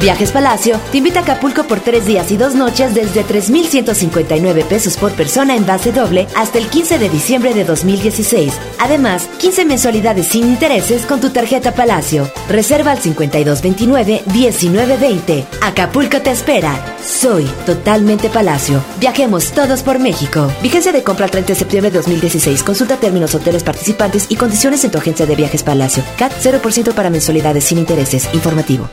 Viajes Palacio te invita a Acapulco por tres días y dos noches desde 3,159 pesos por persona en base doble hasta el 15 de diciembre de 2016. Además, 15 mensualidades sin intereses con tu tarjeta Palacio. Reserva al 5229-1920. Acapulco te espera. Soy totalmente Palacio. Viajemos todos por México. Vigencia de compra el 30 de septiembre de 2016. Consulta términos, hoteles participantes y condiciones en tu agencia de viajes Palacio. CAT 0% para mensualidades sin intereses. Informativo.